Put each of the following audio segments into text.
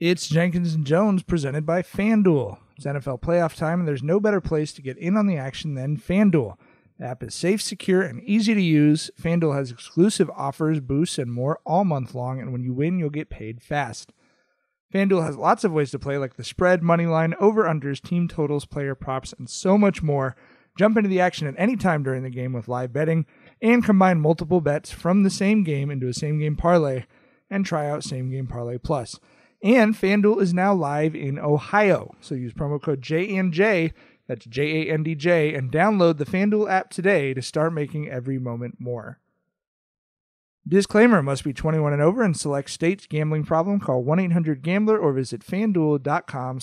It's Jenkins and Jonez presented by FanDuel. It's NFL playoff time, and there's no better place to get in on the action than FanDuel. The app is safe, secure, and easy to use. FanDuel has exclusive offers, boosts, and more all month long, and when you win, you'll get paid fast. FanDuel has lots of ways to play, like the spread, money line, over unders, team totals, player props, and so much more. Jump into the action at any time during the game with live betting and combine multiple bets from the same game into a same game parlay and try out same game parlay plus. And FanDuel is now live in Ohio. So use promo code JNJ, that's J A N D J, and download the FanDuel app today to start making every moment more. Disclaimer must be 21 and over in select states. Gambling problem? Call 1-800-GAMBLER or visit fanduel.com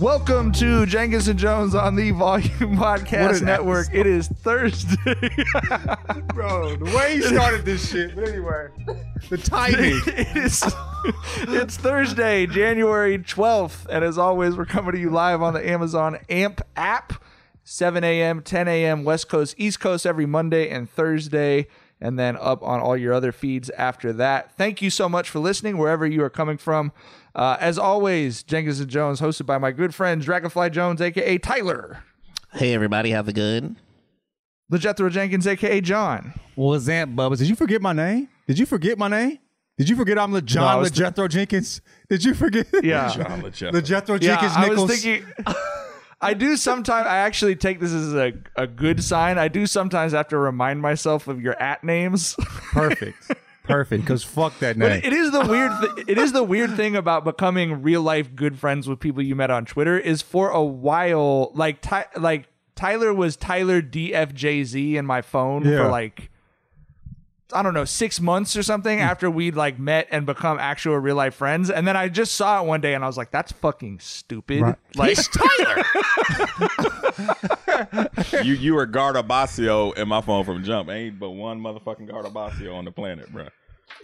Welcome to Jenkins and Jonez on the Volume Podcast Network. It is Thursday. Bro, the way he started this shit. But anyway, the timing. it is it's Thursday, January 12th, and as always, we're coming to you live on the Amazon AMP app, 7 a.m., 10 a.m. West Coast, East Coast every Monday and Thursday, and then up on all your other feeds after that. Thank you so much for listening, wherever you are coming from. Uh, as always, Jenkins and Jonez, hosted by my good friend Dragonfly Jones, aka Tyler, Hey everybody, have a good? LeJethro Jenkins, aka John. What's that, Bubba? Did you forget my name? Did you forget my name? Did you forget I'm Le- John was LeJethro Jenkins? Did you forget? Yeah. John LeJethro. LeJethro Yeah, Jenkins I Nichols. was thinking. I do sometimes. I actually take this as a, a good sign. I do sometimes have to remind myself of your at names. Perfect. Perfect. Because fuck that But name. it is the weird. Th- it is the weird thing about becoming real life good friends with people you met on Twitter is for a while. Like Ty- like Tyler was Tyler DFJZ in my phone Yeah. for like. I don't know, six months or something mm. after we'd like met and become actual real life friends. And then I just saw it one day and I was like, that's fucking stupid. Right. Like, Tyler. you you were Gardabasio in my phone from Jump. Ain't but one motherfucking Gardabasio on the planet, bro.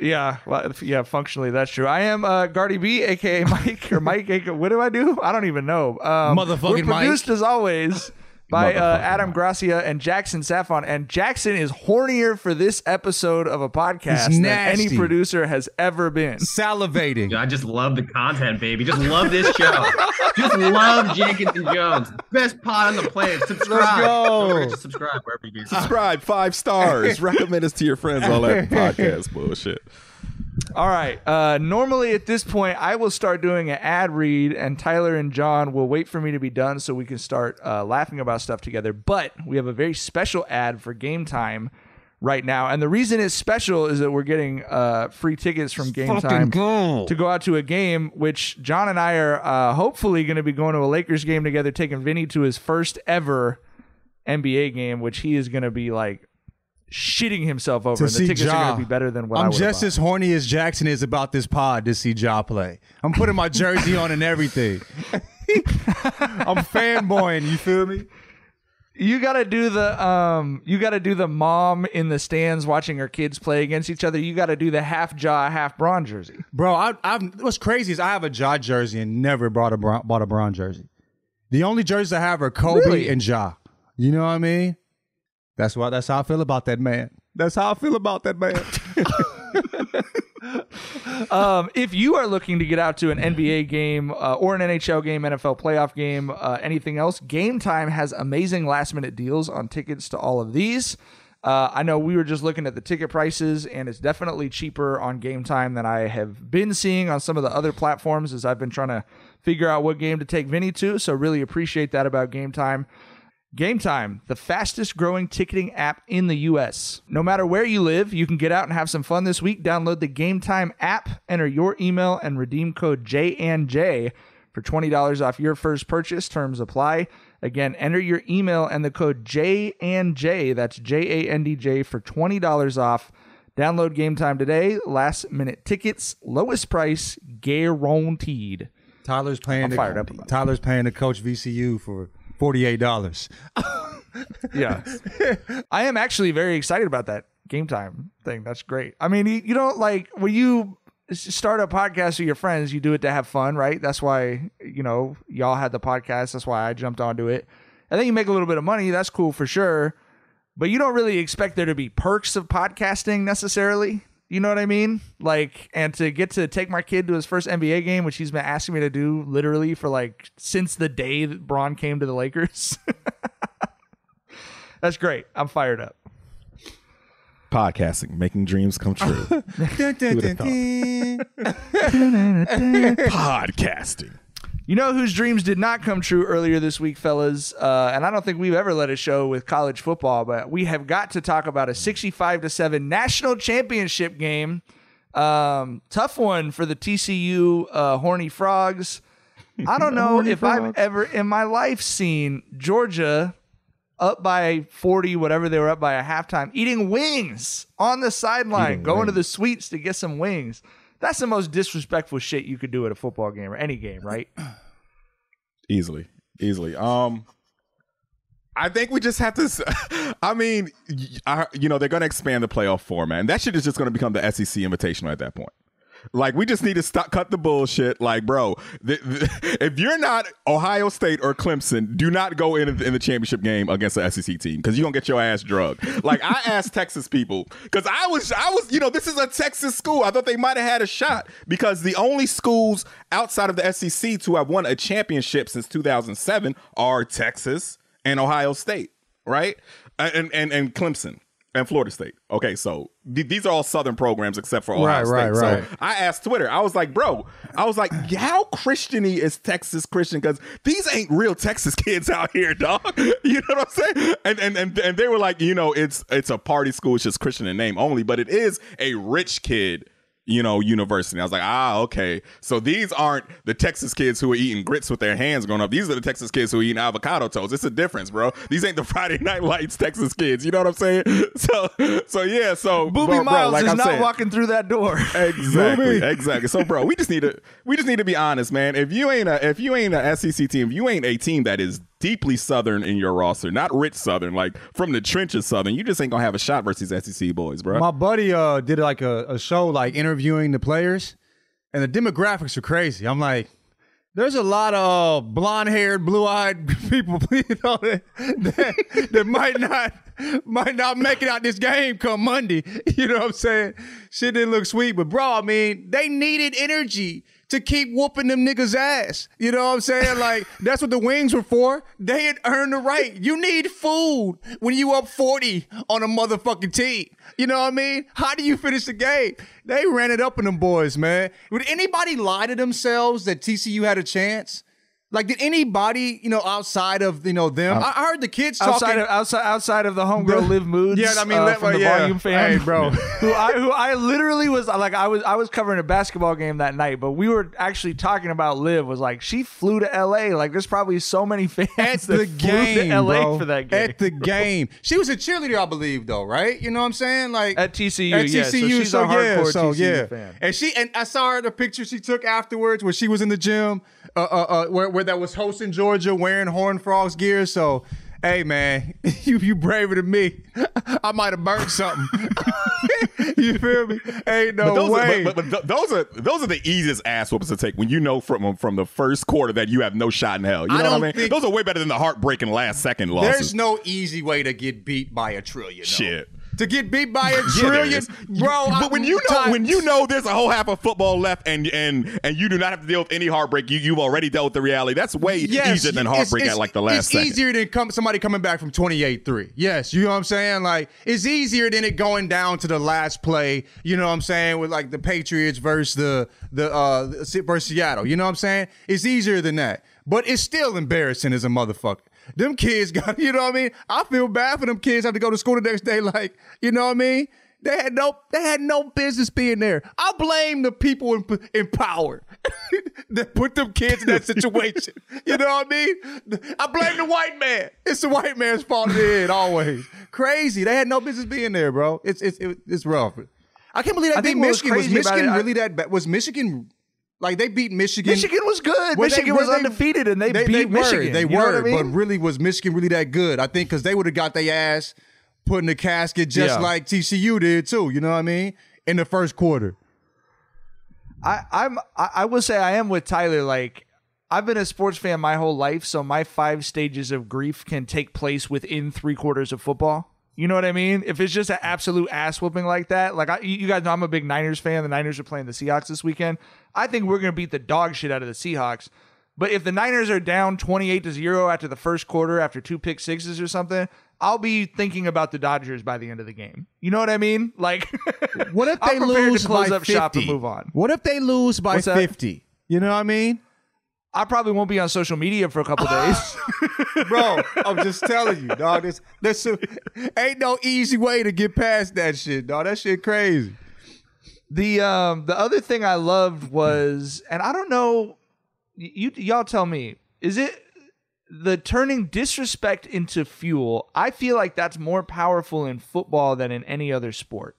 Yeah, well, yeah, functionally that's true. I am uh, Gardy B, aka Mike, or Mike. aka What do I do? I don't even know. Um, Motherfucking we're produced Mike. as always by uh, Adam Gracia and Jackson Saffon, and Jackson is hornier for this episode of a podcast than any producer has ever been. Salivating. I just love the content, baby. Just love this show. just love Jenkins and Jonez. Best pod on the planet. Subscribe. go. Don't to subscribe wherever you get. Subscribe five stars. Recommend us to your friends. All that podcast bullshit. All right. Uh, normally at this point, I will start doing an ad read, and Tyler and John will wait for me to be done so we can start uh, laughing about stuff together. But we have a very special ad for game time right now, and the reason it's special is that we're getting uh, free tickets from Game Time to go out to a game, which John and I are uh, hopefully going to be going to a Lakers game together, taking Vinny to his first ever NBA game, which he is going to be like shitting himself over. To and the see tickets are Ja. going to be better than what I I'm just as horny as Jackson is about this pod to see Ja play. I'm putting my jersey on and everything. I'm fanboying. You feel me? You gotta do the um. You gotta do the mom in the stands watching her kids play against each other. You gotta do the half Ja, half Bron jersey. Bro, I, I've what's crazy is I have a Ja jersey and never bought a Bron- bought a Bron jersey. The only jerseys I have are Kobe Really? and Ja. You know what I mean? That's what. That's how I feel about that man. That's how I feel about that man. Um, if you are looking to get out to an NBA game uh, or an NHL game, NFL playoff game, uh, anything else, Game Time has amazing last minute deals on tickets to all of these. Uh, I know we were just looking at the ticket prices, and it's definitely cheaper on Game Time than I have been seeing on some of the other platforms as I've been trying to figure out what game to take Vinny to. So, really appreciate that about Game Time. Game Time, the fastest growing ticketing app in the US. No matter where you live, you can get out and have some fun this week. Download the Game Time app, enter your email, and redeem code JNJ for $20 off your first purchase. Terms apply. Again, enter your email and the code JNJ, that's J A N D J, for $20 off. Download Game Time today. Last minute tickets, lowest price guaranteed. Tyler's paying. I'm the, fired up about it. Tyler's paying the coach VCU for forty eight dollars. Yeah. I am actually very excited about that game time thing. That's great. I mean, you, you don't like when you start a podcast with your friends, you do it to have fun, right? That's why, you know, y'all had the podcast. That's why I jumped onto it. And then you make a little bit of money. That's cool for sure. But you don't really expect there to be perks of podcasting necessarily. You know what I mean? Like, and to get to take my kid to his first NBA game, which he's been asking me to do literally for like since the day that Bron came to the Lakers. That's great. I'm fired up. Podcasting, making dreams come true. Podcasting. You know whose dreams did not come true earlier this week, fellas? Uh, and I don't think we've ever let a show with college football, but we have got to talk about a 65 to 7 national championship game. Um, tough one for the TCU uh, Horny Frogs. I don't know if I've ever in my life seen Georgia up by 40, whatever they were up by a halftime, eating wings on the sideline, Eating going to the suites to get some wings. That's the most disrespectful shit you could do at a football game or any game, right? easily. Easily. Um i think we just have to i mean I, you know they're going to expand the playoff format and that shit is just going to become the sec invitational at that point like we just need to stop cut the bullshit. Like bro if you're not ohio state or clemson do not go in in the championship game against the sec team because you're gonna get your ass drugged. Like i asked texas people because i was i was you know this is a texas school. I thought they might have had a shot because the only schools outside of the sec to have won a championship since 2007 are texas and ohio state right? And and and clemson and Florida State. Okay, so th- these are all Southern programs except for Ohio Right, State. right, right. So I asked Twitter. I was like, bro, I was like, how Christiany is Texas Christian? Because these ain't real Texas kids out here, dog. You know what I'm saying? And, and and and they were like, you know, it's it's a party school. It's just Christian in name only, but it is a rich kid. You know, university. I was like, ah, okay. So these aren't the Texas kids who are eating grits with their hands growing up. These are the Texas kids who are eating avocado toast. It's a difference, bro. These ain't the Friday Night Lights Texas kids. You know what I'm saying? So, so yeah. So, Booby bro, bro, Miles like is I'm not saying- walking through that door. Exactly, exactly. So, bro, we just need to we just need to be honest, man. If you ain't a if you ain't a SEC team, if you ain't a team that is deeply Southern in your roster, not rich Southern, like from the trenches Southern, you just ain't gonna have a shot versus SEC boys, bro. My buddy uh did like a, a show like interviewing the players, and the demographics are crazy. I'm like, there's a lot of uh, blonde haired, blue eyed people, you know, that, that, that might not might not make it out this game come Monday. You know what I'm saying? Shit didn't look sweet, but bro, I mean, they needed energy to keep whooping them niggas ass. You know what I'm saying? Like that's what the wings were for. They had earned the right. You need food when you up 40 on a motherfucking team. You know what I mean? How do you finish the game? They ran it up in them boys, man. Would anybody lie to themselves that TCU had a chance? Like, did anybody, you know, outside of you know them? I, I heard the kids outside talking. of outside outside of the homegirl live moods. Yeah, I mean, uh, from the yeah. volume fan, Hey, bro. who I who I literally was like, I was I was covering a basketball game that night, but we were actually talking about Liv. Was like, she flew to L.A. Like, there's probably so many fans at the flew game, to L.A. bro. for that game. At the game, she was a cheerleader, I believe, though, right? You know what I'm saying? Like At TCU, at yeah. So TCU, she's a so yeah, hardcore so TCU yeah. fan. And she and I saw her the picture she took afterwards where she was in the gym, uh, uh, uh where where that was hosting Georgia wearing Horn Frogs gear. So. Hey man, you you braver than me. I might have burnt something. you feel me? Ain't no But those, way. Are, but, but, but those are those are the easiest ass whoopings to take when you know from from the first quarter that you have no shot in hell. You I know what I mean? think- those are way better than the heartbreaking last second losses. There's no easy way to get beat by a trillion. shit. To get beat by a trillion, is. bro. But when you know when you know there's a whole half of football left and and and you do not have to deal with any heartbreak, you you've already dealt with the reality. That's way easier than it's- heartbreak it's- at like the last It's second. easier than come, somebody coming back from 28-3. Yes, you know what I'm saying? Like it's easier than it going down to the last play. You know what I'm saying? With like the Patriots versus the the uh versus Seattle. You know what I'm saying? It's easier than that, but it's still embarrassing as a motherfucker. Them kids got, you know what I mean? I feel bad for them kids have to go to school the next day. Like, you know what I mean? They had no, they had no business being there. I blame the people in, in power that put them kids in that situation. you know what I mean? I blame the white man. It's the white man's fault in the end, always. Crazy. They had no business being there, bro. It's it's it's rough. I can't believe that I think was Michigan. Was about Michigan it, I- really that bad? Was Michigan like they beat Michigan? Michigan was good. Were Michigan were was they- undefeated, and they, beat were, Michigan. They You were, I mean? but really, was Michigan really that good? I think because they would have got their ass put in the casket just Yeah. like TCU did too. You know what I mean? In the first quarter. I, I'm I, I will say I am with Tyler. Like I've been a sports fan my whole life, so my five stages of grief can take place within three quarters of football. You know what I mean? If it's just an absolute ass whooping like that, like I, you you guys know, I'm a big Niners fan. The Niners are playing the Seahawks this weekend. I think we're gonna beat the dog shit out of the Seahawks. But if the Niners are down 28 to zero after the first quarter, after two pick sixes or something, I'll be thinking about the Dodgers by the end of the game. You know what I mean? Like, What if I'm they lose to close by up shop and 50? move on. What if they lose by What's that? fifty? You know what I mean? I probably won't be on social media for a couple days. Bro, I'm just telling you, dog. This, this ain't no easy way to get past that shit, dog. That shit crazy. the um the other thing I loved was, and I don't know, you y'all tell me, is it the turning disrespect into fuel? I feel like that's more powerful in football than in any other sport.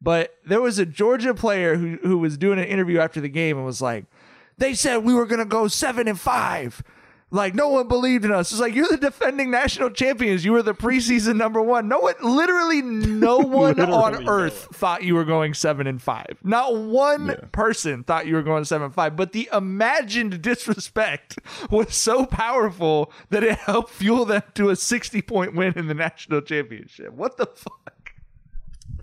But there was a Georgia player who who was doing an interview after the game and was like, "They said we were gonna go seven and five. Like no one believed in us. It's like you're the defending national champions. You were the preseason number one. No one, literally, no one on earth thought you were going seven and five. Not one person thought you were going seven and five. But the imagined disrespect was so powerful that it helped fuel them to a 60 point win in the national championship. What the fuck?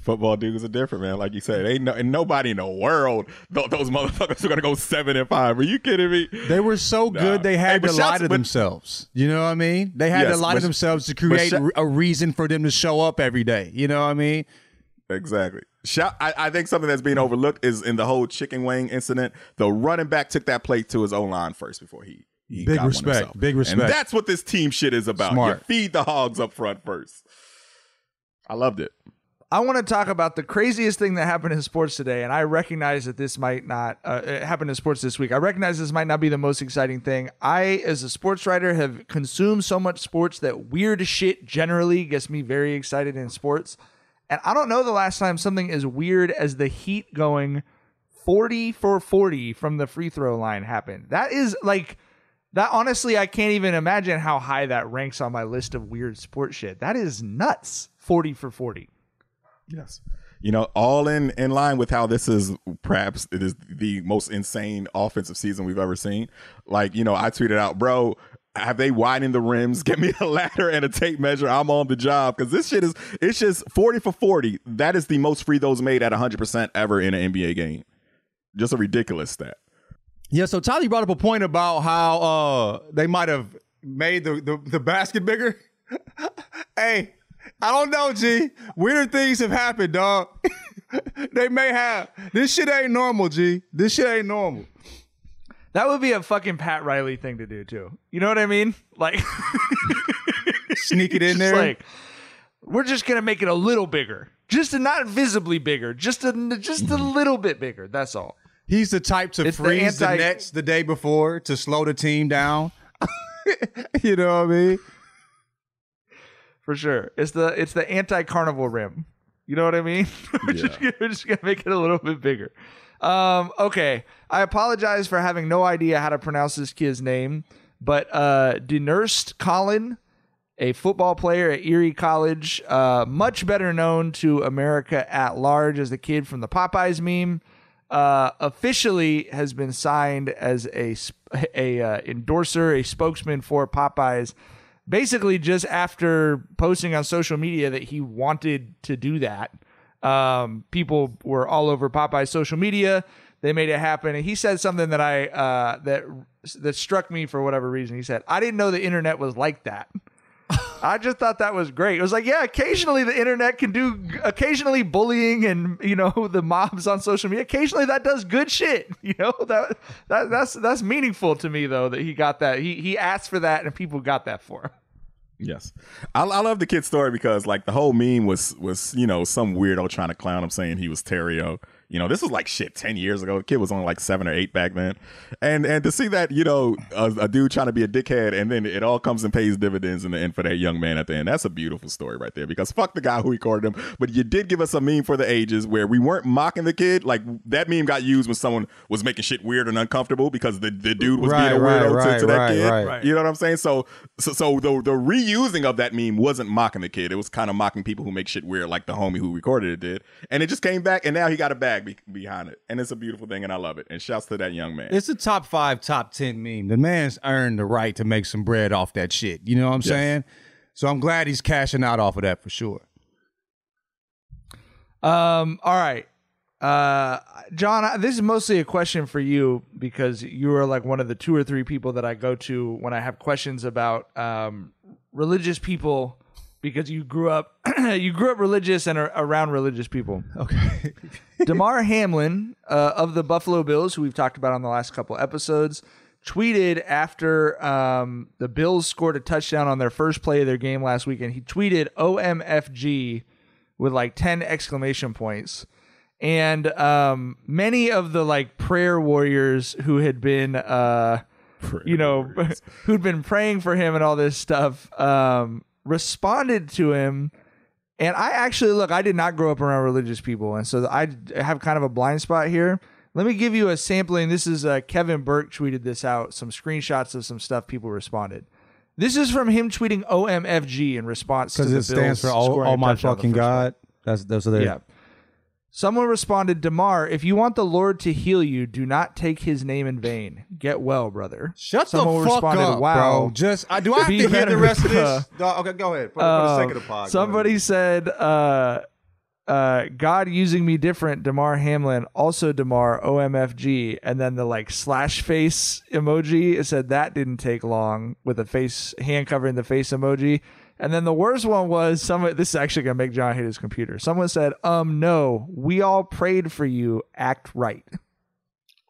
Football dudes are different, man. Like you said, ain't no and nobody in the world thought those motherfuckers were gonna go seven and five. Are you kidding me? They were so Nah. good they had Hey, to lie to but- themselves. You know what I mean? They had Yes, to lie to themselves to create shou- a reason for them to show up every day. You know what I mean? Exactly. Shout, I, I think something that's being overlooked is in the whole chicken wing incident. The running back took that play to his own line first before he. he Big respect. Big respect. And that's what this team shit is about. Smart. You feed the hogs up front first. I loved it. I want to talk about the craziest thing that happened in sports today, and I recognize that this might not uh, it happened in sports this week. I recognize this might not be the most exciting thing. I, as a sports writer, have consumed so much sports that weird shit generally gets me very excited in sports. And I don't know the last time something as weird as the Heat going 40 for 40 from the free throw line happened. That is like that honestly I can't even imagine how high that ranks on my list of weird sports shit. That is nuts. 40 for 40. Yes. You know, all in in line with how this is perhaps it is the most insane offensive season we've ever seen. Like, you know, I tweeted out, bro, have they widened the rims? Get me a ladder and a tape measure. I'm on the job because this shit is it's just 40 for 40. That is the most free throws made at 100% ever in an NBA game. Just a ridiculous stat. Yeah, so Tyler brought up a point about how uh they might have made the, the, the basket bigger. hey, I don't know, G. Weirder things have happened, dog. they may have. This shit ain't normal, G. This shit ain't normal. That would be a fucking Pat Riley thing to do too. You know what I mean? Like Sneak it in there. Like we're just gonna make it a little bigger, just a, not visibly bigger, just a just a little bit bigger. That's all. He's the type to It's freeze the, anti- nets the day before to slow the team down. you know what I mean? For sure. It's the it's the anti carnival rim. You know what I mean? we're, just, gonna- we're just gonna make it a little bit bigger. Um, okay. I apologize for having no idea how to pronounce this kid's name, but uh Denurst Collin, a football player at Erie College, uh, much better known to America at large as the kid from the Popeyes meme. Uh, officially has been signed as a a uh, endorser, a spokesman for Popeyes basically just after posting on social media that he wanted to do that um, people were all over popeye's social media. They made it happen. And he said something that i uh, that that struck me for whatever reason. He said i didn't know the internet was like that I just thought that was great. It was like, yeah, occasionally the internet can do occasionally bullying and you know the mobs on social media. Occasionally that does good shit. You know that that that's that's meaningful to me though that he got that. He he asked for that and people got that for him. Yes, I, I love the kid's story because like the whole meme was was you know some weirdo trying to clown him saying he was Terrio. You know, this was like shit ten years ago. The kid was only like seven or eight back then, and and to see that you know a, a dude trying to be a dickhead and then it all comes and pays dividends in the end for that young man at the end. That's a beautiful story right there. Because fuck the guy who recorded him, but you did give us a meme for the ages where we weren't mocking the kid. Like that meme got used when someone was making shit weird and uncomfortable because the, the dude was Right, being a right, weirdo to- right, to, that right, kid. right. You know what I'm saying? So so so the the reusing of that meme wasn't mocking the kid. It was kind of mocking people who make shit weird, like the homie who recorded it did. And it just came back, and now he got a bag be- behind it, and it's a beautiful thing, and I love it. And shouts to that young man. It's a top five, top ten meme. The man's earned the right to make some bread off that shit. You know what I'm Yes. saying? So I'm glad he's cashing out off of that for sure. Um. All right. Uh, John, I- this is mostly a question for you because you are like one of the two or three people that I go to when I have questions about um religious people because you grew up you grew up religious and are around religious people. Okay. Damar Hamlin uh, of the Buffalo Bills, who we've talked about on the last couple episodes, tweeted after um, the Bills scored a touchdown on their first play of their game last weekend. He tweeted OMFG with like 10 exclamation points. And um, many of the like prayer warriors who had been, uh, you know, who'd been praying for him and all this stuff, um, responded to him. And I actually look, I did not grow up around religious people, and so I have kind of a blind spot here. Let me give you a sampling. This is uh, Kevin Burke tweeted this out, some screenshots of some stuff people responded. This is from him tweeting OMFG in response to Because the it stands Bills for all, all my touchdown on the fucking. God. That's that's what they Yeah. Someone responded, Damar, if you want the Lord to heal you, do not take his name in vain. Get well, brother. Shut Someone the fuck responded, up, wow. bro. Just I, do I have to hear the rest of uh, this? No, okay, go ahead. For, for the sake of the Uh, pod. Somebody said, uh, uh, God using me different, Damar Hamlin, also Damar, OMFG. And then the like slash face emoji, it said that didn't take long with a face, hand covering the face emoji. And then the worst one was someone, this is actually going to make John hit his computer. Someone said, um, no, we all prayed for you. Act right.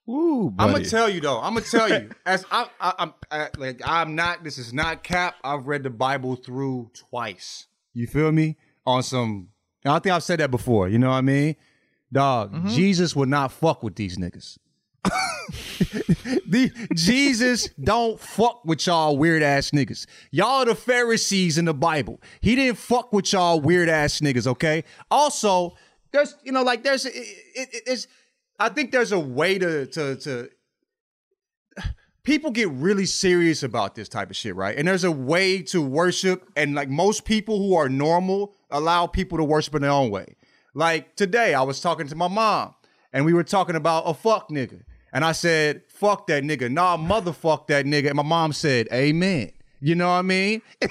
Ooh, I'm gonna tell you though. I'm gonna tell you. As I, I, I'm I, like, I'm not. This is not cap. I've read the Bible through twice. You feel me? On some. I think I've said that before. You know what I mean? Dog, Jesus would not fuck with these niggas. the Jesus don't fuck with y'all weird ass niggas. Y'all the Pharisees in the Bible. He didn't fuck with y'all weird ass niggas. Okay. Also, there's you know like there's it, it, it's I think there's a way to to to people get really serious about this type of shit, right? And there's a way to worship, and like most people who are normal allow people to worship in their own way. Like today, I was talking to my mom, and we were talking about a fuck nigga, and I said, "Fuck that nigga," nah, motherfuck that nigga, and my mom said, "Amen." You know what I mean? you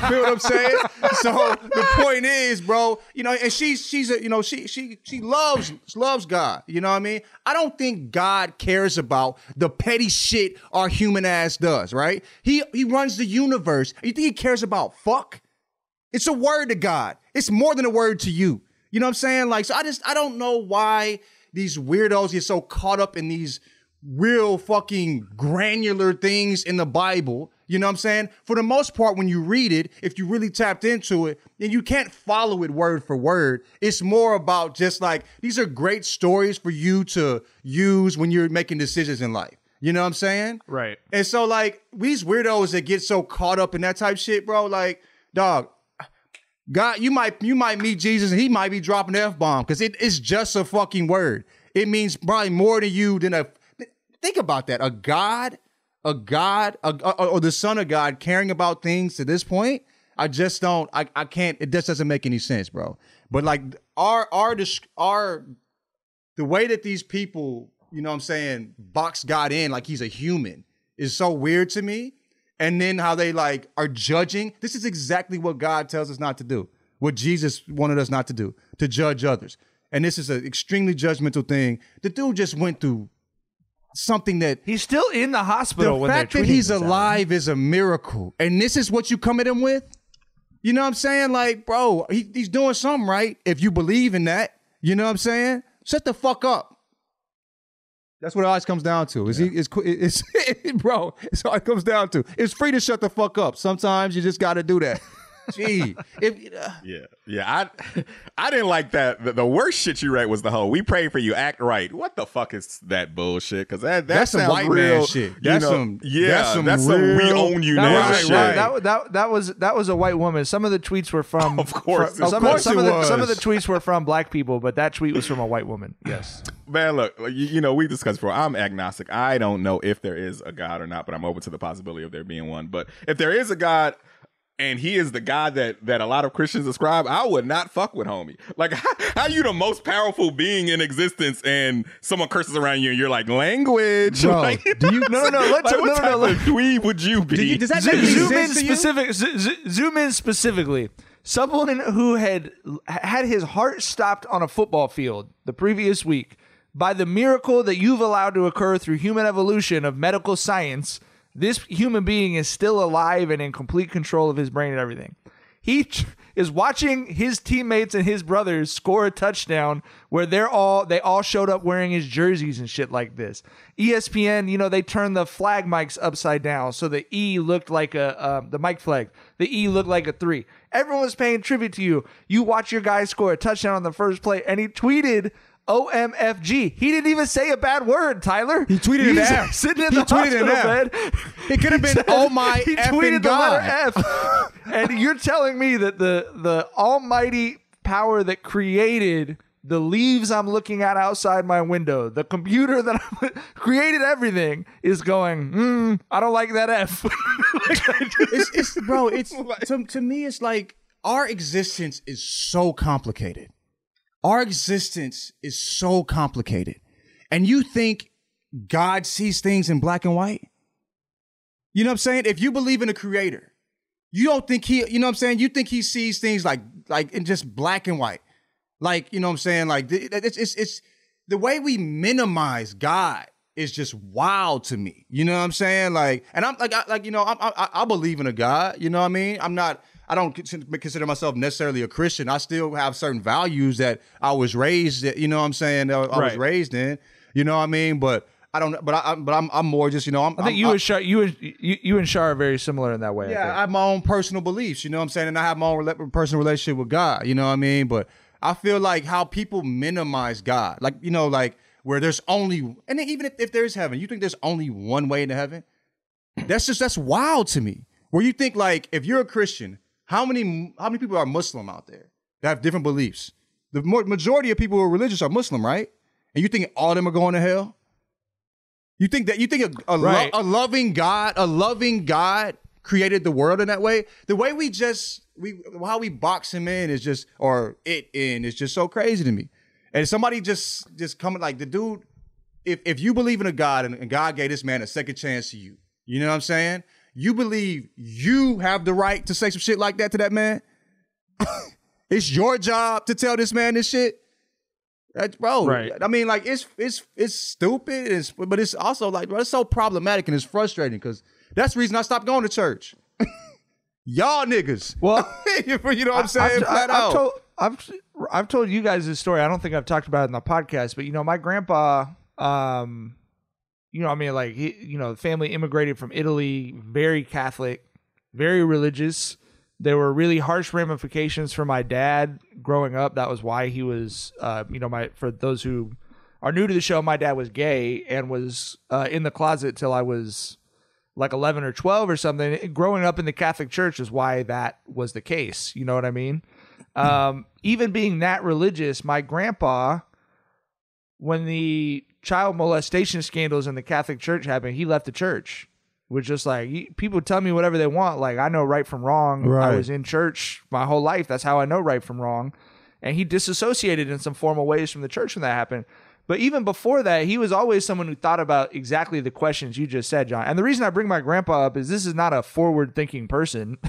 feel what I'm saying? So the point is, bro, you know, and she's she's a, you know, she she she loves loves God. You know what I mean? I don't think God cares about the petty shit our human ass does, right? He he runs the universe. You think he cares about fuck? It's a word to God. It's more than a word to you. You know what I'm saying? Like, so I just I don't know why these weirdos get so caught up in these real fucking granular things in the Bible. You know what I'm saying? For the most part, when you read it, if you really tapped into it, then you can't follow it word for word. It's more about just like these are great stories for you to use when you're making decisions in life. You know what I'm saying? Right. And so like these weirdos that get so caught up in that type shit, bro, like, dog, God, you might you might meet Jesus and he might be dropping F bomb because it is just a fucking word. It means probably more to you than a think about that. A God, a God, a, a- or the Son of God caring about things to this point. I just don't. I, I can't. It just doesn't make any sense, bro. But like our our our the way that these people, you know what I'm saying, box God in like he's a human is so weird to me. And then how they like are judging. This is exactly what God tells us not to do. What Jesus wanted us not to do, to judge others. And this is an extremely judgmental thing. The dude just went through something that He's still in the hospital. the fact that he's alive is a miracle. And this is what you come at him with? You know what I'm saying? Like, bro, he, he's doing something right. If you believe in that, you know what I'm saying? Shut the fuck up. That's what it always comes down to. Is he is it's, bro, it's all it comes down to. It's free to shut the fuck up. Sometimes you just gotta do that. Gee. If Yeah, yeah. I I didn't like that. The, the worst shit you read was the whole "We pray for you, act right." What the fuck is that bullshit? Because that, that That's some sounds white real, man shit. you That's know, some- yeah. that's some we real- own you That now. was, shit. that, that, that, that was that was a white woman. Some of the tweets were from, Of course. from- Of some course some of the, some of the tweets were from black people, but that tweet was from a white woman. Yes, Man, look, you, you know, we discussed before. I'm agnostic. I don't know if there is a God or not, but I'm open to the possibility of there being one. But if there is a God and he is the God that that a lot of Christians describe, I would not fuck with homie. Like, how, how you the most powerful being in existence and someone curses around you and you're like, language? Bro, like, do you- No, no, no, let's- like, no, what no, type no, of dweeb would you be? Do you- does that Zo- zoom in sense specific. zo- zo- zoom in specifically. Someone who had had his heart stopped on a football field the previous week by the miracle that you've allowed to occur through human evolution of medical science. This human being is still alive and in complete control of his brain and everything. He tr- is watching his teammates and his brothers score a touchdown where they're all they all showed up wearing his jerseys and shit like this. ESPN, you know, they turned the flag mics upside down so the E looked like a um, the mic flag. The E looked like a three. Everyone was paying tribute to you. You watch your guy score a touchdown on the first play, and he tweeted. OMFG. He didn't even say a bad word, Tyler. He tweeted an He's F. Sitting in He the an hospital bed. It could have been, said- "Oh my He tweeted the God." letter F. and you're telling me that the the almighty power that created the leaves I'm looking at outside my window, the computer that I created everything, is going. Mm, I don't like that F. Like, it's, it's bro, it's to, to me, it's like our existence is so complicated. Our existence is so complicated. And you think God sees things in black and white? You know what I'm saying? If you believe in a creator, you don't think he, you know what I'm saying? You think he sees things like like in just black and white. Like, you know what I'm saying? Like it's it's it's the way we minimize God is just wild to me. You know what I'm saying? Like, and I'm like, I, like you know, I, I I believe in a God. You know what I mean? I'm not. I don't consider myself necessarily a Christian. I still have certain values that I was raised. You know what I'm saying? that I was raised in. You know what I mean? But I don't. But I. But I'm. I'm more just. You know. I'm, I think I'm- you I'm- and Shar, you and you, you and Shar are very similar in that way. I yeah, think. I have my own personal beliefs, you know what I'm saying? And I have my own personal relationship with God, you know what I mean? But I feel like how people minimize God, like, you know, like where there's only, and then even if, if there's heaven, you think there's only one way into heaven? That's just, that's wild to me. Where you think like, if you're a Christian, how many, how many people are Muslim out there that have different beliefs? The majority of people who are religious are Muslim, right? And you think all of them are going to hell? You think that you think a, a, lo- a loving God, a loving God created the world in that way? The way we just we how we box him in is just or it in is just so crazy to me. And somebody just just coming like the dude, if if you believe in a God and, and God gave this man a second chance to you, you know what I'm saying? You believe you have the right to say some shit like that to that man? it's your job to tell this man this shit. That, bro, Right. I mean, like it's it's it's stupid, it's, but it's also like bro, it's so problematic and it's frustrating because that's the reason I stopped going to church. Y'all niggas, Well, you know what I'm saying? I've, Flat I've told I've I've told you guys this story. I don't think I've talked about it in the podcast, but you know, my grandpa, um, you know, what I mean, like he, you know, the family immigrated from Italy, very Catholic, very religious. There were really harsh ramifications for my dad growing up. That was why he was, uh, you know, my for those who are new to the show, my dad was gay and was uh, in the closet till I was like 11 or 12 or something. Growing up in the Catholic Church is why that was the case. You know what I mean? Um, even being that religious, my grandpa, when the child molestation scandals in the Catholic Church happened, he left the church. Was just like he- people tell me whatever they want. Like I know right from wrong. I was in church my whole life. That's how I know right from wrong. And he disassociated in some formal ways from the church when that happened. But even before that, he was always someone who thought about exactly the questions you just said, John. And the reason I bring my grandpa up is this is not a forward-thinking person.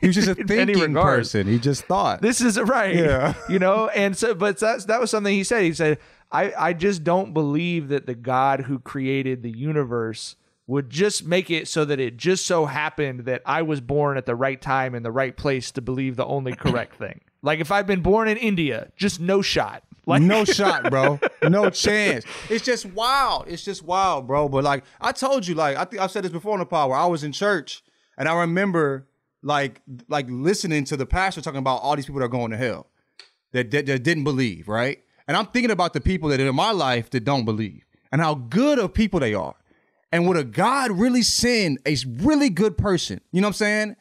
He was just a thinking person. He just thought. This is right. Yeah. You know, and so but that's that was something he said. He said, I, I just don't believe that the God who created the universe would just make it so that it just so happened that I was born at the right time in the right place to believe the only correct thing. Like if I've been born in India, just no shot. Like no shot, bro. No chance. It's just wild. It's just wild, bro. But like I told you, like I think I've said this before on the pod where I was in church and I remember like like listening to the pastor talking about all these people that are going to hell that, that, that didn't believe, right? And I'm thinking about the people that in my life that don't believe and how good of people they are. And would a God really send a really good person, you know what I'm saying?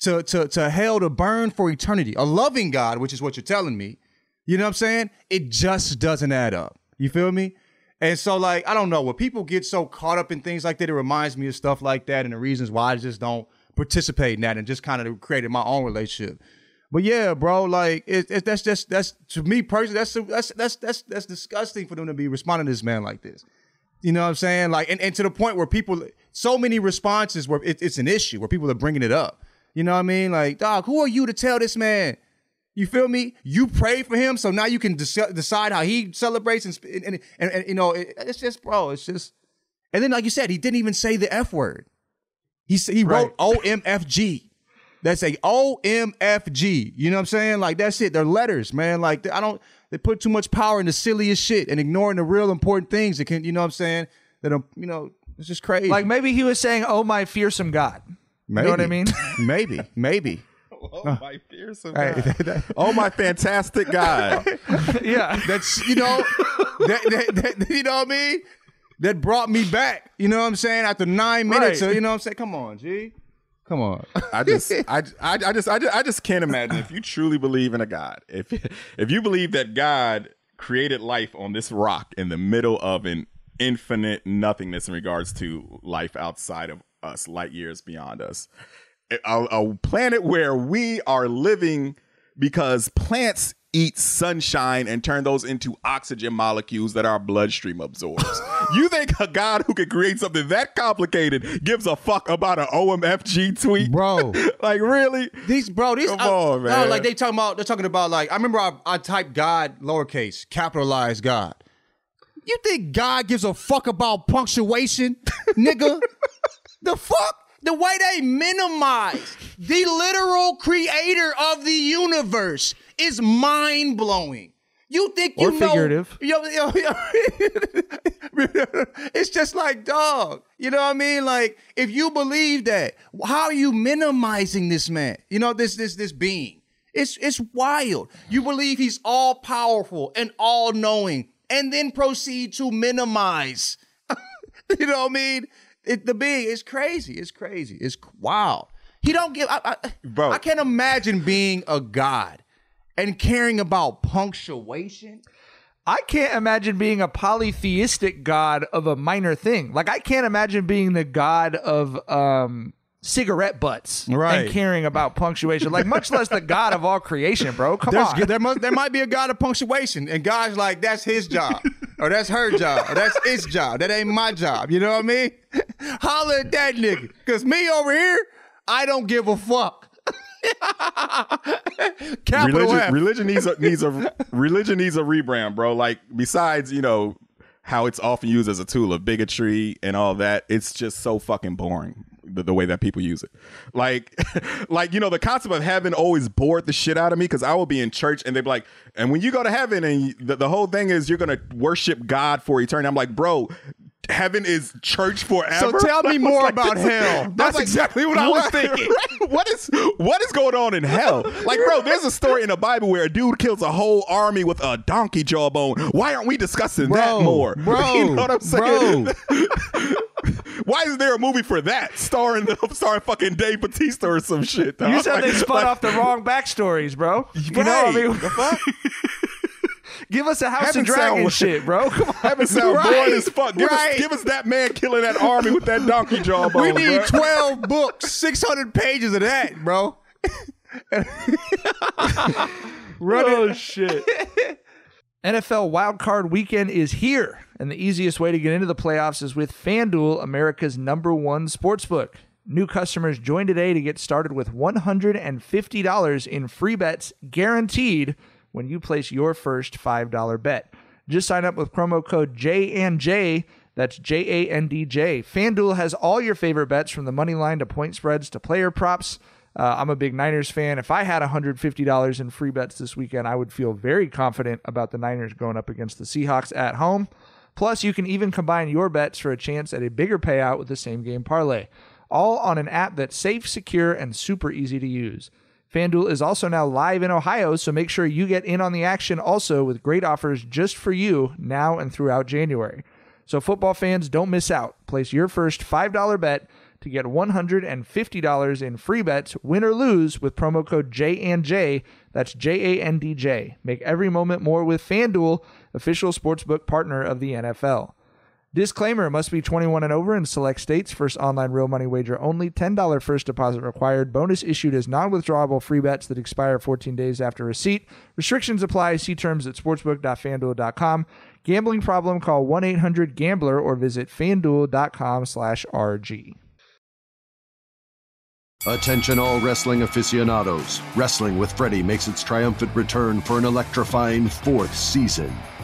To, to, to hell to burn for eternity. A loving God, which is what you're telling me. You know what I'm saying? It just doesn't add up. You feel me? And so, like, I don't know. When people get so caught up in things like that, it reminds me of stuff like that and the reasons why I just don't participate in that and just kind of created my own relationship. But yeah, bro, like it, it, that's just that's to me personally, that's that's that's that's that's disgusting for them to be responding to this man like this. You know what I'm saying? Like, and, and to the point where people, so many responses where it, it's an issue where people are bringing it up. You know what I mean? Like, dog, who are you to tell this man? You feel me? You pray for him, so now you can dec- decide how he celebrates and, and, and, and, and, you know, it, it's just, bro, it's just. And then, like you said, he didn't even say the f word. He he wrote OMFG. That's a OMFG. You know what I'm saying? Like that's it. They're letters, man. Like I don't. They put too much power in the silliest shit and ignoring the real important things that can. You know what I'm saying? That are, you know, it's just crazy. like maybe he was saying, "Oh my fearsome God." maybe. know what I mean? maybe. Maybe. Oh my fearsome Hey, God. that- that- Oh my fantastic God. yeah. that's you know that, that, that- you know what I mean. That brought me back. You know what I'm saying? After nine minutes, Right. of, you know what I'm saying? Come on, G. Come on. I just, I, I, I just, I just, I just can't imagine if you truly believe in a God. If, if you believe that God created life on this rock in the middle of an infinite nothingness in regards to life outside of us, light years beyond us, a, a planet where we are living because plants eat sunshine and turn those into oxygen molecules that our bloodstream absorbs. you think a God who could create something that complicated gives a fuck about an OMFG tweet? Bro. like really? These bro, these Come I- on, no, man. like they talking about they're talking about like I remember I, I typed God lowercase, capitalized God. You think God gives a fuck about punctuation, nigga? the fuck? The way they minimize the literal creator of the universe is mind blowing. You think you Or know? figurative. Yo, yo, yo. it's just like dog. You know what I mean? Like if you believe that, how are you minimizing this man? You know this this this being. It's it's wild. You believe he's all powerful and all knowing, and then proceed to minimize. you know what I mean? It, the being is crazy. It's crazy. It's wild. He don't give. I, I, Bro. I can't imagine being a god and caring about punctuation. I can't imagine being a polytheistic god of a minor thing. Like I can't imagine being the god of um cigarette butts Right. and caring about punctuation. Like much less the god of all creation, bro. Come There's, on. there must there might be a god of punctuation, and God's like that's his job, or that's her job, or that's its job. That ain't my job. You know what I mean? Holler at that nigga, cause me over here, I don't give a fuck. Religion, F. religion needs a needs a religion needs a rebrand, bro. Like besides, you know, how it's often used as a tool of bigotry and all that, it's just so fucking boring. The, the way that people use it, like, like you know, the concept of heaven always bored the shit out of me because I will be in church and they'd be like, and when you go to heaven and you, the, the whole thing is you're gonna worship God for eternity. I'm like, bro, heaven is church forever. So tell me more like, about hell. That's like, exactly what I was thinking. right? What is what is going on in hell? Like, bro, there's a story in the Bible where a dude kills a whole army with a donkey jawbone. Why aren't we discussing that more? bro, you know what I'm saying? Why isn't there a movie for that starring starring fucking Dave Batista or some shit? dog? You said they spun like- off the wrong backstories, bro. You know what I Right. mean? Give us a House Heaven of Dragon shit, bro. Come on. Heaven sound Right. boring as fuck. Give, Right. us, give us that man killing that army with that donkey jawbone. we need bro. 12 books, 600 pages of that, bro. Run oh shit. NFL Wildcard Weekend is here, and the easiest way to get into the playoffs is with FanDuel, America's number one sportsbook. New customers join today to get started with $150 in free bets guaranteed when you place your first $5 bet. Just sign up with promo code JANJ. That's J A N D J. FanDuel has all your favorite bets from the money line to point spreads to player props. Uh, I'm a big Niners fan. If I had $150 in free bets this weekend, I would feel very confident about the Niners going up against the Seahawks at home. Plus, you can even combine your bets for a chance at a bigger payout with the same game parlay. All on an app that's safe, secure, and super easy to use. FanDuel is also now live in Ohio, so make sure you get in on the action also with great offers just for you now and throughout January. So, football fans, don't miss out. Place your first $5 bet to get $150 in free bets, win or lose, with promo code J&J. That's J A N D J. Make every moment more with FanDuel, official sportsbook partner of the NFL. Disclaimer must be 21 and over in select states. First online real money wager only. $10 first deposit required. Bonus issued as non withdrawable free bets that expire 14 days after receipt. Restrictions apply. See terms at sportsbook.fanduel.com. Gambling problem? Call 1 800 Gambler or visit fanduel.com slash RG. Attention, all wrestling aficionados. Wrestling with Freddie makes its triumphant return for an electrifying fourth season.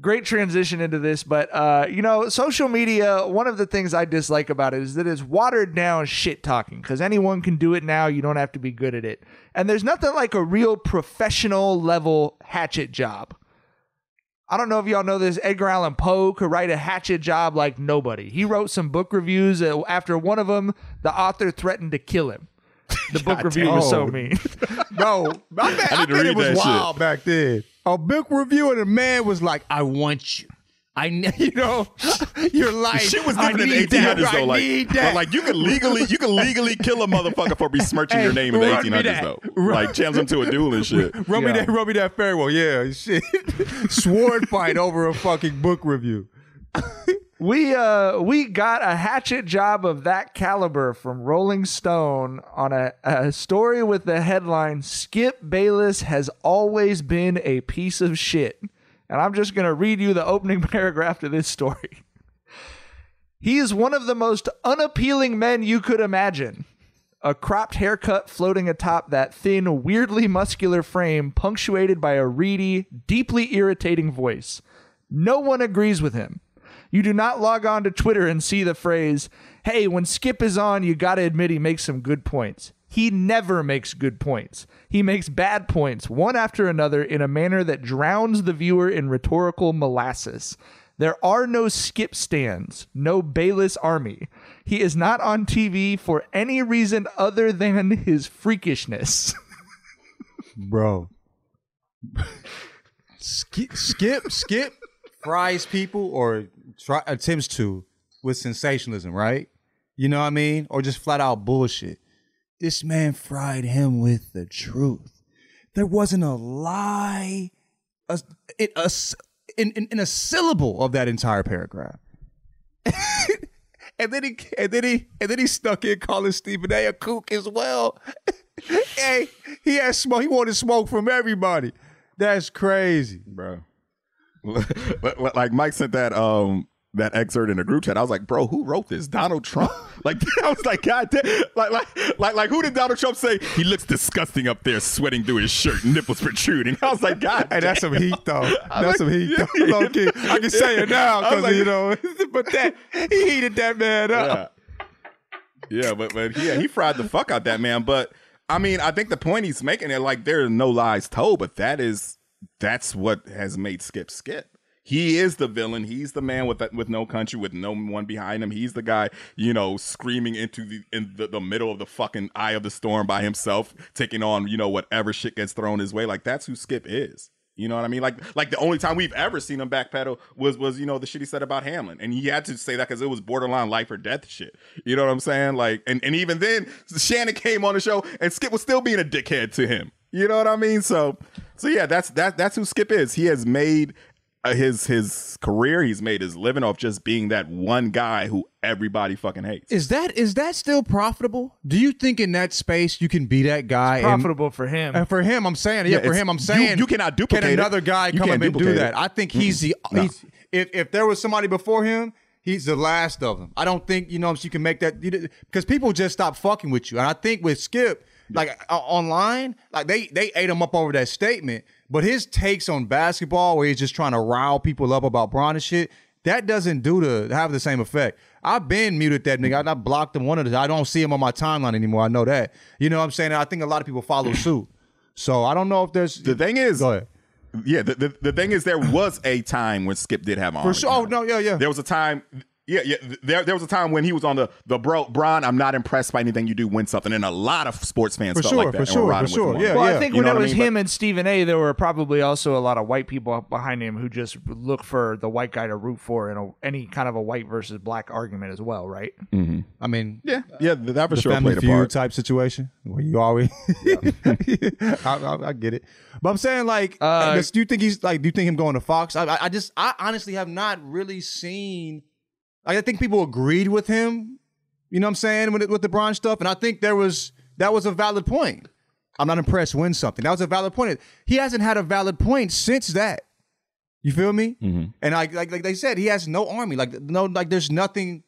Great transition into this, but uh, you know, social media. One of the things I dislike about it is that it's watered down shit talking because anyone can do it now. You don't have to be good at it, and there's nothing like a real professional level hatchet job. I don't know if y'all know this. Edgar Allan Poe could write a hatchet job like nobody. He wrote some book reviews. uh, After one of them, the author threatened to kill him. The book review was so mean. Bro, I, bet, I I bet it was that shit. wild back then. A book review and a man was like, "I want you." I, you know, your life. Shit was different in the need that. 1800s though. Like, like you can legally, you can legally kill a motherfucker for besmirching Hey, your name in the 1800s that. though. Run- Like challenge him to a duel and shit. run me that, run me that farewell. Yeah, shit. Sword fight over a fucking book review. We uh we got a hatchet job of that caliber from Rolling Stone on a, a story with the headline Skip Bayless has always been a piece of shit. And I'm just gonna read you the opening paragraph to this story. He is one of the most unappealing men you could imagine. A cropped haircut floating atop that thin, weirdly muscular frame, punctuated by a reedy, deeply irritating voice. No one agrees with him. You do not log on to Twitter and see the phrase, hey, when Skip is on, you gotta admit he makes some good points. He never makes good points. He makes bad points, one after another, in a manner that drowns the viewer in rhetorical molasses. There are no skip stands, no Bayless army. He is not on TV for any reason other than his freakishness. bro. skip, skip, skip fries people or try, attempts to with sensationalism, right? You know what I mean? Or just flat out bullshit. This man fried him with the truth. There wasn't a lie, a, in, a, in, in, in a syllable of that entire paragraph. and then he and then he and then he stuck in calling Stephen A. a kook as well. hey, he had smoke. He wanted smoke from everybody. That's crazy, bro. like Mike sent that um that excerpt in a group chat. I was like, bro, who wrote this? Donald Trump? like I was like, God damn, like like like like who did Donald Trump say he looks disgusting up there, sweating through his shirt, nipples protruding? I was like, God, Hey, that's some heat though. I That's like- some heat though. Low key. I can say it now because like- you know. But that he heated that man Yeah. up. Yeah, but but yeah, he fried the fuck out that man. But I mean, I think the point he's making it like there are no lies told, but that is that's what has made Skip Skip. He is the villain. He's the man with with no country, with no one behind him. He's the guy, you know, screaming into the in the, the middle of the fucking eye of the storm by himself, taking on you know whatever shit gets thrown his way. Like that's who Skip is. You know what I mean? Like like the only time we've ever seen him backpedal was was you know the shit he said about Hamlin, and he had to say that because it was borderline life or death shit. You know what I'm saying? Like and and even then Shannon came on the show and Skip was still being a dickhead to him. You know what I mean? So so yeah, that's that that's who Skip is. He has made uh, his his career. He's made his living off just being that one guy who everybody fucking hates. Is that is that still profitable? Do you think in that space you can be that guy? and- Profitable for him. And for him, I'm saying, yeah, Yeah, for him, I'm saying you cannot duplicate Can another guy You come up and do duplicate that? it. I think he's the. No. He's, if if there was somebody before him, he's the last of them. I don't think you know you can make that because people just stop fucking with you. And I think with Skip, like uh, online, like they they ate him up over that statement. But his takes on basketball, where he's just trying to rile people up about Bron and shit, that doesn't do to have the same effect. I've been muted that nigga. I, I blocked him one of the. I don't see him on my timeline anymore. I know that. You know what I'm saying? I think a lot of people follow suit. So I don't know if there's The thing is, Go ahead. yeah, the, the, the thing is, there was a time when Skip did have on. For sure. Oh no, yeah, yeah. There was a time. Yeah, yeah. There, there was a time when he was on the the bro, Bron. I'm not impressed by anything you do. Win something, and a lot of sports fans For felt sure, like that. for and were sure, for sure. Yeah. Well, yeah. I think You when know it what I was mean? him and Stephen A, there were probably also a lot of white people behind him who just look for the white guy to root for in a, any kind of a white versus black argument as well, right? I mean, Yeah, yeah, that for the sure family played a feud part. type situation where you always. I, I, I get it, but I'm saying like, Uh, does- do you think he's like? Do you think him going to Fox? I, I, I just, I honestly have not really seen. Like, I think people agreed with him. You know what I'm saying with with the Bron stuff, and I think there was that was a valid point. I'm not impressed. Win something. That was a valid point. He hasn't had a valid point since that. You feel me? Mm-hmm. And like, like like they said, he has no army. Like no, like there's nothing.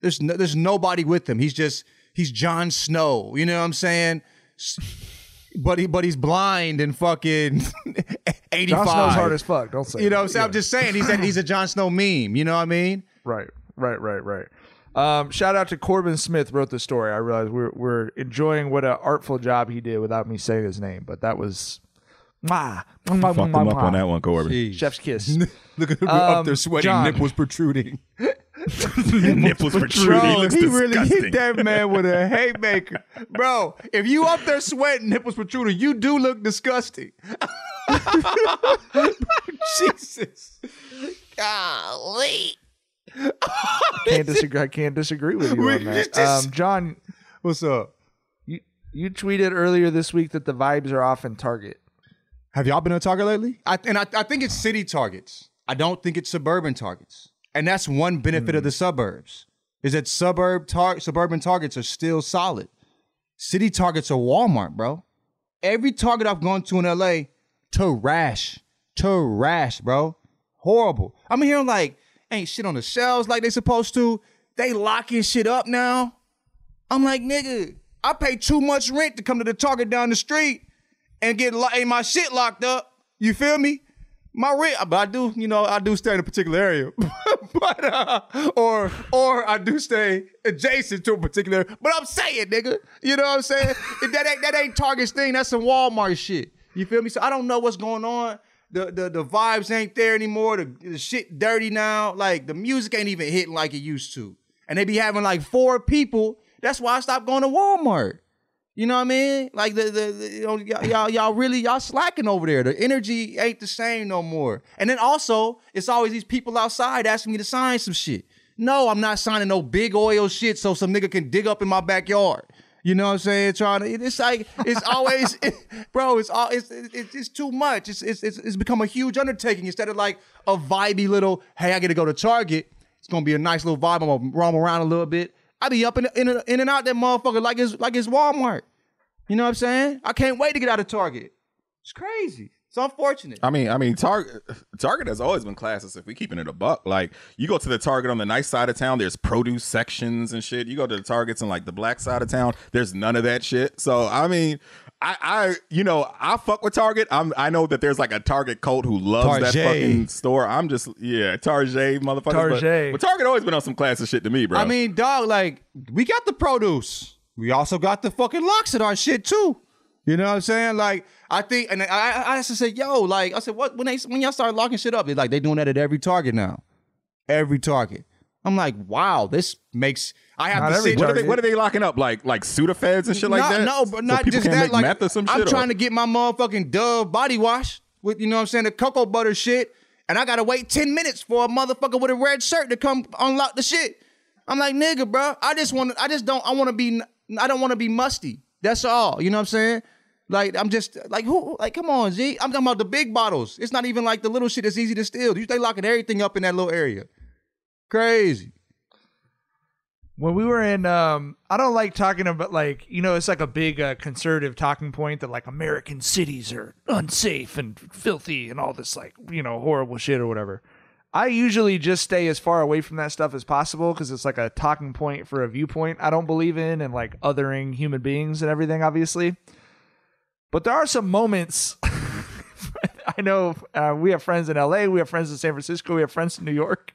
There's no, there's nobody with him. He's just he's Jon Snow. You know what I'm saying? But he but he's blind and fucking 85. Jon Snow's hard as fuck. Don't say You know what that. I'm saying? I'm just saying he's a, he's a Jon Snow meme. You know what I mean? Right, right, right, right. Um, shout out to Corbin Smith wrote the story. I realize we're we're enjoying what an artful job he did without me saying his name, but that was Mwah. Mwah, mwah, Fucked him mwah, up on that one, Corbin. Jeez. Chef's kiss. Look at him Um, up there sweating, John. nipples protruding. Nipples protruding. Bro, looks he really disgusting. hit that man with a haymaker. Bro, if you up there sweating, nipples protruding, you do look disgusting. Jesus. Golly. Can't disagree. I can't disagree with you on that. Um, John, What's up? you you tweeted earlier this week that the vibes are off in Target. Have y'all been on Target lately? I, and I, I think it's city targets. I don't think it's suburban targets. And that's one benefit of the suburbs is that suburb tar- suburban targets are still solid. City targets are Walmart, bro. Every Target I've gone to in LA, trash, rash, bro. Horrible. I'm hearing like ain't shit on the shelves like they supposed to. They locking shit up now. I'm like, nigga, I pay too much rent to come to the Target down the street and get lo- ain't my shit locked up. You feel me? My rent, but I do, you know, I do stay in a particular area, but uh, or or I do stay adjacent to a particular. But I'm saying, nigga, you know what I'm saying? That ain't that ain't Target's thing. That's some Walmart shit. You feel me? So I don't know what's going on. The the the vibes ain't there anymore. The, the shit dirty now. Like the music ain't even hitting like it used to. And they be having like four people. That's why I stopped going to Walmart. You know what I mean? Like the the, the you know, y'all, y'all y'all really y'all slacking over there. The energy ain't the same no more. And then also, it's always these people outside asking me to sign some shit. No, I'm not signing no big oil shit so some nigga can dig up in my backyard. You know what I'm saying? Trying to it's like it's always bro, it's all it's it's, it's too much. It's, it's it's become a huge undertaking instead of like a vibey little, hey, I gotta go to Target. It's gonna be a nice little vibe. I'm gonna roam around a little bit. I be up in, in, in and out that motherfucker like it's like it's Walmart. You know what I'm saying? I can't wait to get out of Target. It's crazy. It's unfortunate. I mean, I mean, Target Target has always been classist. If we keeping it a buck, like you go to the Target on the nice side of town, there's produce sections and shit. You go to the Targets on like the black side of town, there's none of that shit. So I mean, I, I you know, I fuck with Target. I'm, I know that there's like a Target cult who loves that fucking store. I'm just, yeah, Target motherfuckers. But, Target. but Target always been on some classist shit to me, bro. I mean, dog, like, we got the produce. We also got the fucking locks at our shit too. You know what I'm saying? Like, I think, and I, I, I used to say, yo, like, I said, what when they when y'all start locking shit up? It's like they doing that at every Target now. Every Target. I'm like, wow, this makes I have Not to every sit. what are they? What are they locking up? Like like Sudafeds and shit like no, that? No, but not people just can't that. make Like, meth or some I'm shit. or- trying to get my motherfucking Dove body wash with, you know what I'm saying, the cocoa butter shit, and I gotta wait 10 minutes for a motherfucker with a red shirt to come unlock the shit. I'm like, nigga, bro, I just want I just don't, I want to be, I don't want to be musty. That's all. You know what I'm saying? Like, I'm just, like, who, like, come on, Z. I'm talking about the big bottles. It's not even like the little shit that's easy to steal. You they locking everything up in that little area. Crazy. when we were in um i don't like talking about like you know it's like a big uh, conservative talking point that like american cities are unsafe and filthy and all this like you know horrible shit or whatever i usually just stay as far away from that stuff as possible because it's like a talking point for a viewpoint i don't believe in and like othering human beings and everything obviously but there are some moments i know uh, we have friends in la we have friends in san francisco we have friends in new york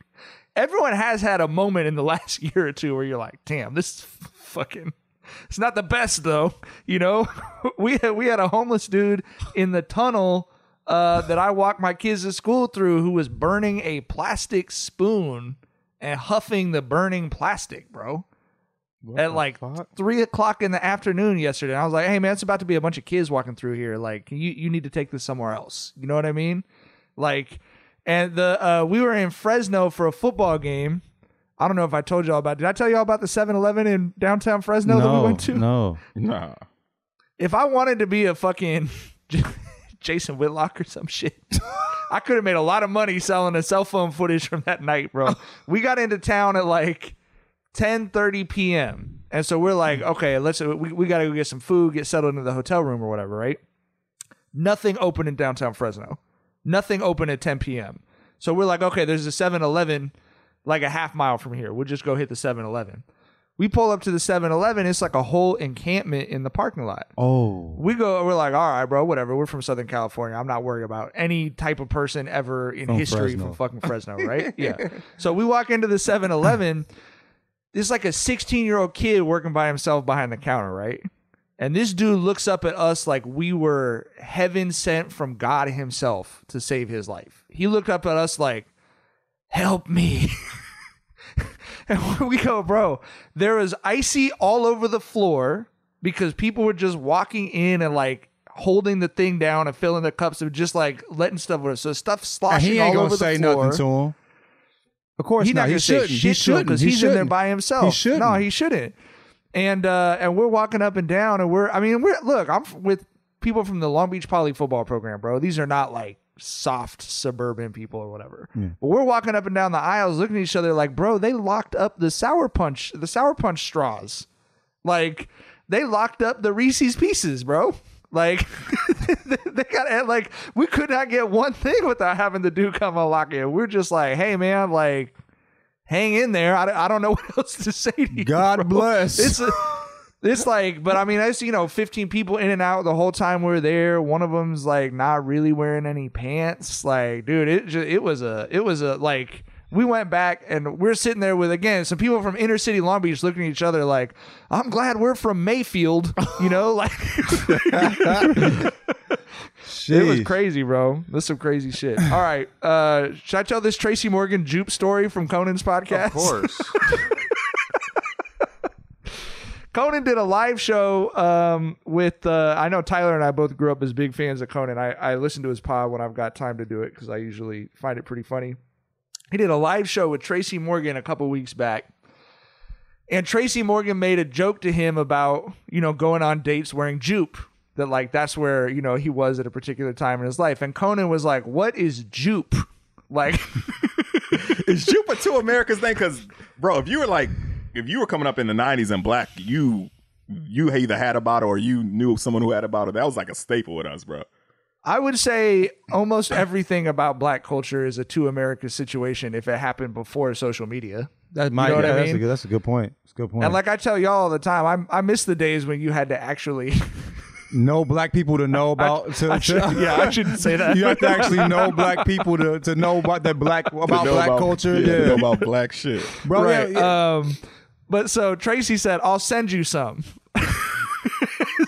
everyone has had a moment in the last year or two where you're like, damn, this is fucking. It's not the best though, you know. we had, we had a homeless dude in the tunnel uh, that I walked my kids to school through who was burning a plastic spoon and huffing the burning plastic, bro. At like three o'clock in the afternoon yesterday, And I was like, "Hey man, it's about to be a bunch of kids walking through here. Like, you you need to take this somewhere else. You know what I mean? Like, and the uh, we were in Fresno for a football game. I don't know if I told y'all about. Did I tell y'all about the 7-Eleven in downtown Fresno that we went to? No. no. If I wanted to be a fucking Jason Whitlock or some shit, I could have made a lot of money selling the cell phone footage from that night, bro. we got into town at like 10:30 p.m. And so we're like, mm. okay, let's we, we got to go get some food, get settled into the hotel room or whatever, right? Nothing open in downtown Fresno. Nothing open at 10 p.m. So we're like, okay, there's a 7-Eleven like a half mile from here. We'll just go hit the 7-Eleven. We pull up to the 7-Eleven. It's like a whole encampment in the parking lot. Oh. We go, we're like, all right, bro, whatever. We're from Southern California. I'm not worried about any type of person ever in From history Fresno. from fucking Fresno, right? yeah. So we walk into the 7 Eleven. There's like a 16 year old kid working by himself behind the counter, right? And this dude looks up at us like we were heaven sent from God himself to save his life. He looked up at us like, help me. and we go, bro, there was icy all over the floor because people were just walking in and like holding the thing down and filling their cups and just like letting stuff over. So stuff sloshing he ain't all gonna over say the floor. nothing to him. Of course He's not not. He shouldn't. He shouldn't because He he's in there by himself. He shouldn't. No, he shouldn't. And uh, and we're walking up and down, and we're I mean we're look, I'm with people from the Long Beach Poly football program, bro. These are not like soft suburban people or whatever. But we're walking up and down the aisles, looking at each other like, bro, they locked up the sour punch, the sour punch straws, like they locked up the Reese's Pieces, bro. Like they got like we could not get one thing without having the dude come unlock it. We're just like, hey man, like hang in there. I, I don't know what else to say to you. God bro. bless. It's a, it's like, but I mean, I see you know 15 people in and out the whole time we are there. One of them's like not really wearing any pants. Like, dude, it just, it was a it was a like. We went back and we're sitting there with again some people from inner city Long Beach looking at each other like, I'm glad we're from Mayfield, you know, like it was crazy, bro. That's some crazy shit. All right, uh, should I tell this Tracy Morgan Jupe story from Conan's podcast? Of course. Conan did a live show um, with. Uh, I know Tyler and I both grew up as big fans of Conan. I, I listen to his pod when I've got time to do it because I usually find it pretty funny. He did a live show with Tracy Morgan a couple weeks back, and Tracy Morgan made a joke to him about you know going on dates wearing Joop. That like that's where you know he was at a particular time in his life, and Conan was like, "What is Joop?" Like, Is Joop a two America's thing? Because, bro, if you were like, if you were coming up in the '90s and black, you you either had a bottle or you knew someone who had a bottle. That was like a staple with us, bro. I would say almost everything about black culture is a two America situation if it happened before social media. That might. You know what yeah, I that's, mean? a good, that's a good point. That's a good point. And like I tell y'all all the time, I I miss the days when you had to actually. no black people to know about. to, I should- to- yeah, I shouldn't say that. you have to actually know black people to, to know about that black about To know black about- culture. yeah, to Yeah, know about black shit. bro. right. Yeah, yeah. Um, but so Tracy said, "I'll send you some."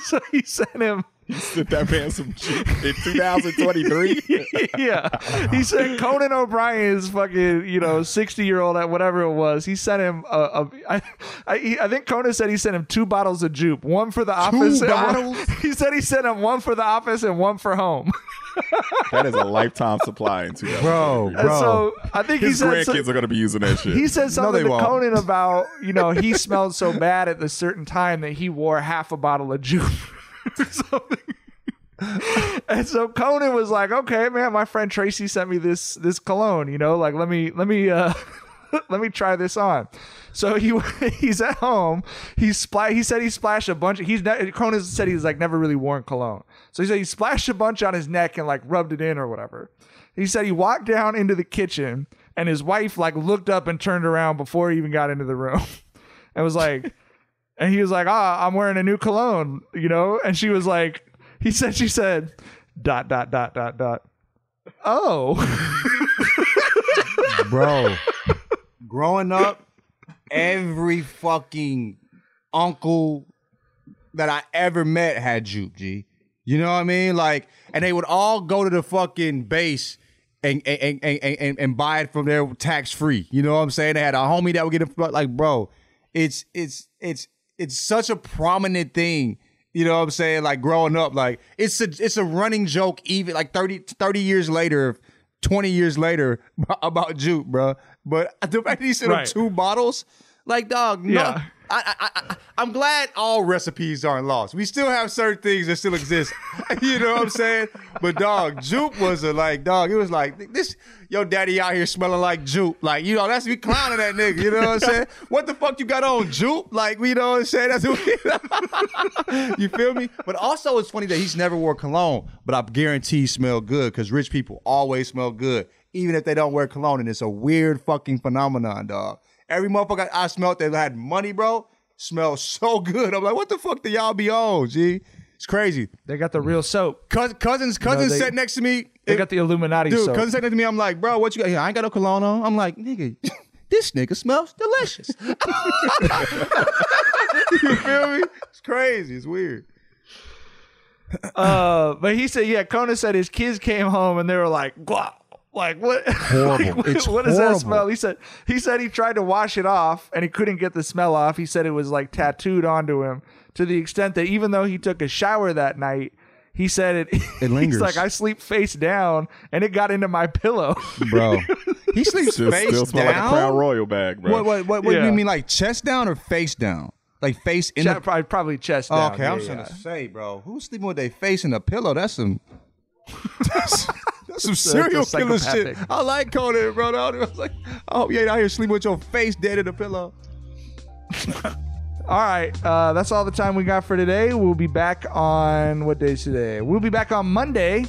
so he sent him. You sent that man some Joop in 2023. yeah, he said Conan O'Brien is fucking you know sixty year old at whatever it was. He sent him a, a I, I, he- I think Conan said he sent him two bottles of Joop, one for the office. and one- bottles? he said he sent him one for the office and one for home. that is a lifetime supply in 2023. Bro, And bro. so I think he His said grandkids so- are gonna be using that shit. he said something they to won't. Conan about you know he smelled so bad at a certain time that he wore half a bottle of Joop. Something. and so Conan was like, "Okay, man, my friend Tracy sent me this this cologne. You know, like let me let me uh let me try this on." So he he's at home. He spla- He said he splashed a bunch. He's ne- Conan said he's like never really worn cologne. So he said he splashed a bunch on his neck and like rubbed it in or whatever. He said he walked down into the kitchen and his wife like looked up and turned around before he even got into the room and was like, and he was like, ah, I'm wearing a new cologne, you know? And she was like, he said, she said, dot, dot, dot, dot, dot. Oh, bro. Growing up, every fucking uncle that I ever met had juke, G. You know what I mean? Like, and they would all go to the fucking base and and and and, and buy it from there tax free. You know what I'm saying? They had a homie that would get it like, bro. It's it's it's it's such a prominent thing. You know what I'm saying? Like growing up, like it's a it's a running joke even like 30, 30 years later, 20 years later about juke, bro. But the fact that he him Right. two bottles, like dog, no. Yeah. I, I, I, I'm glad all recipes aren't lost. We still have certain things that still exist. you know what I'm saying? But dog, Joop was a like dog. It was like this. Your daddy out here smelling like Joop. Like you know that's me clowning that nigga. You know what I'm saying? What the fuck you got on Joop? Like you know what I'm saying? That's what you feel me? But also it's funny that he's never wore cologne, but I guarantee he smelled good because rich people always smell good, even if they don't wear cologne. And it's a weird fucking phenomenon, dog. Every motherfucker I smelled that had money, bro, smells so good. I'm like, what the fuck do y'all be on, G? It's crazy. they got the real soap. Cous- cousins, cousins they- sat next to me. They got the Illuminati Dude, soap. cousin sat next to me. I'm like, bro, what you got here? I ain't got no cologne on. I'm like, nigga, this nigga smells delicious. you feel me? It's crazy. It's weird. uh, but he said, yeah, Conan said his kids came home and they were like, "Guau." Like what? Horrible. like, what- It's what does horrible. that smell? He said he said he tried to wash it off and he couldn't get the smell off. He said it was like tattooed onto him to the extent that even though he took a shower that night, he said it. It lingers. He's like I sleep face down and it got into my pillow. bro. He sleeps Still, face still smell down. like a Crown Royal bag, bro. What? What? What? what do you mean, like chest down or face down? Like face in Che- the. probably, probably chest Oh, down. okay, I'm Yeah, trying yeah. to say, bro, who's sleeping with their face in a pillow? That's some. That's, that's some serial that's a killer shit. I like Conan, bro. I was like, I hope you ain't out here sleeping with your face dead in a pillow. All right, uh, that's all the time we got for today. We'll be back on what day is today? We'll be back on Monday.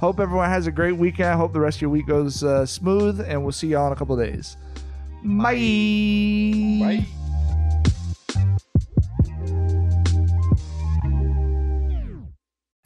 Hope everyone has a great weekend. Hope the rest of your week goes uh, smooth, and we'll see y'all in a couple of days. Bye. Bye.